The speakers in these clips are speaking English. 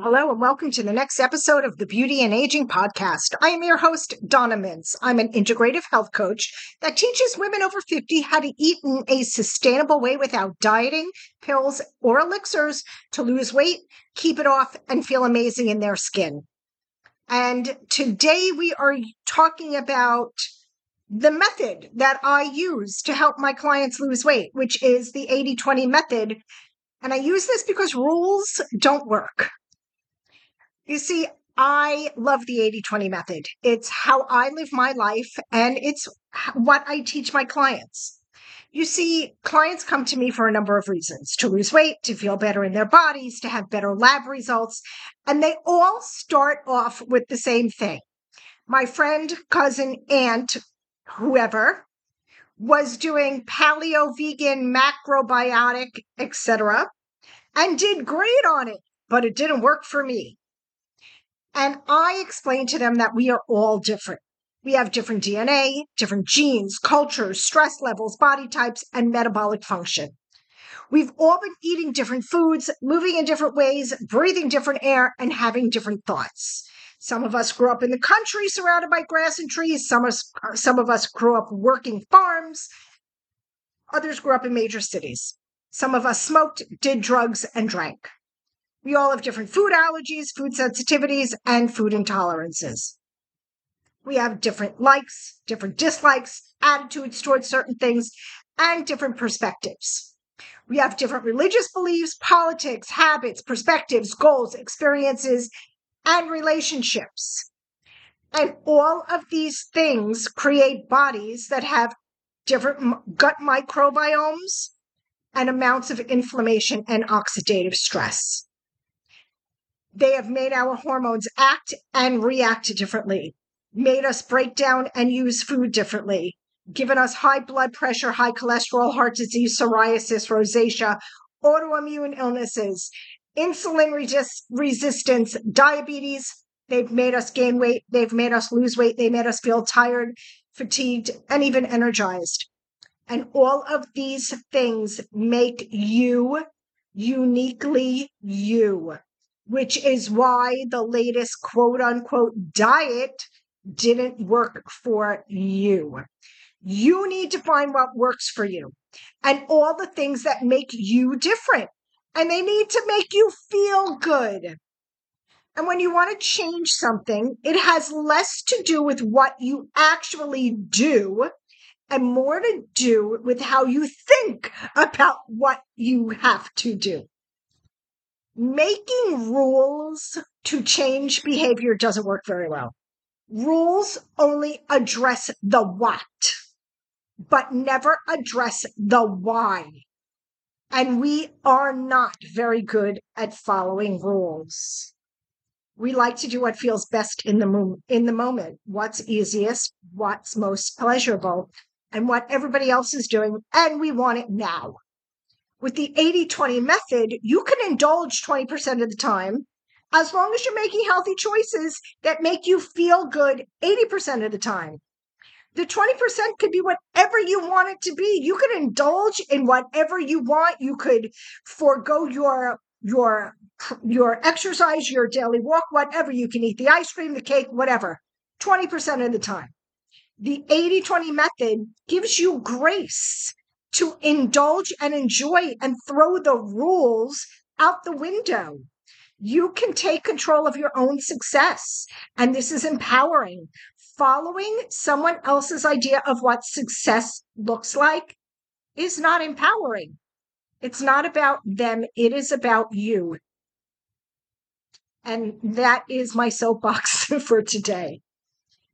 Hello and welcome to the next episode of the Beauty and Aging Podcast. I am your host, Donna Mintz. I'm an integrative health coach that teaches women over 50 how to eat in a sustainable way without dieting, pills, or elixirs to lose weight, keep it off, and feel amazing in their skin. And today we are talking about the method that I use to help my clients lose weight, which is the 80 20 method. And I use this because rules don't work. You see, I love the 80 20 method. It's how I live my life and it's what I teach my clients. You see, clients come to me for a number of reasons to lose weight, to feel better in their bodies, to have better lab results, and they all start off with the same thing. My friend, cousin, aunt, whoever was doing paleo vegan macrobiotic etc and did great on it but it didn't work for me and I explained to them that we are all different. We have different DNA, different genes, cultures, stress levels, body types, and metabolic function. We've all been eating different foods, moving in different ways, breathing different air, and having different thoughts. Some of us grew up in the country surrounded by grass and trees. Some of us, uh, some of us grew up working farms. Others grew up in major cities. Some of us smoked, did drugs, and drank. We all have different food allergies, food sensitivities, and food intolerances. We have different likes, different dislikes, attitudes towards certain things, and different perspectives. We have different religious beliefs, politics, habits, perspectives, goals, experiences, and relationships. And all of these things create bodies that have different gut microbiomes and amounts of inflammation and oxidative stress. They have made our hormones act and react differently, made us break down and use food differently, given us high blood pressure, high cholesterol, heart disease, psoriasis, rosacea, autoimmune illnesses, insulin resist- resistance, diabetes. They've made us gain weight. They've made us lose weight. They made us feel tired, fatigued, and even energized. And all of these things make you uniquely you which is why the latest quote unquote diet didn't work for you. You need to find what works for you and all the things that make you different. And they need to make you feel good. And when you want to change something, it has less to do with what you actually do and more to do with how you think about what you have to do making rules to change behavior doesn't work very well. Rules only address the what, but never address the why. And we are not very good at following rules. We like to do what feels best in the mo- in the moment, what's easiest, what's most pleasurable, and what everybody else is doing, and we want it now with the 80 20 method, you can indulge 20% of the time as long as you're making healthy choices that make you feel good 80% of the time. The 20% could be whatever you want it to be. You can indulge in whatever you want. You could forego your your your exercise, your daily walk, whatever. You can eat the ice cream, the cake, whatever. 20% of the time. The 80 20 method gives you grace to indulge and enjoy and throw the rules out the window. You can take control of your own success. And this is empowering. Following someone else's idea of what success looks like is not empowering. It's not about them, it is about you. And that is my soapbox for today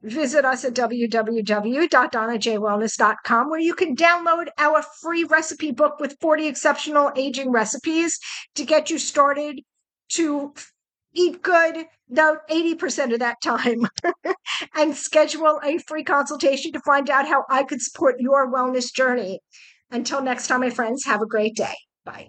visit us at www.donnajwellness.com where you can download our free recipe book with 40 exceptional aging recipes to get you started to eat good about 80% of that time and schedule a free consultation to find out how I could support your wellness journey. Until next time, my friends, have a great day. Bye.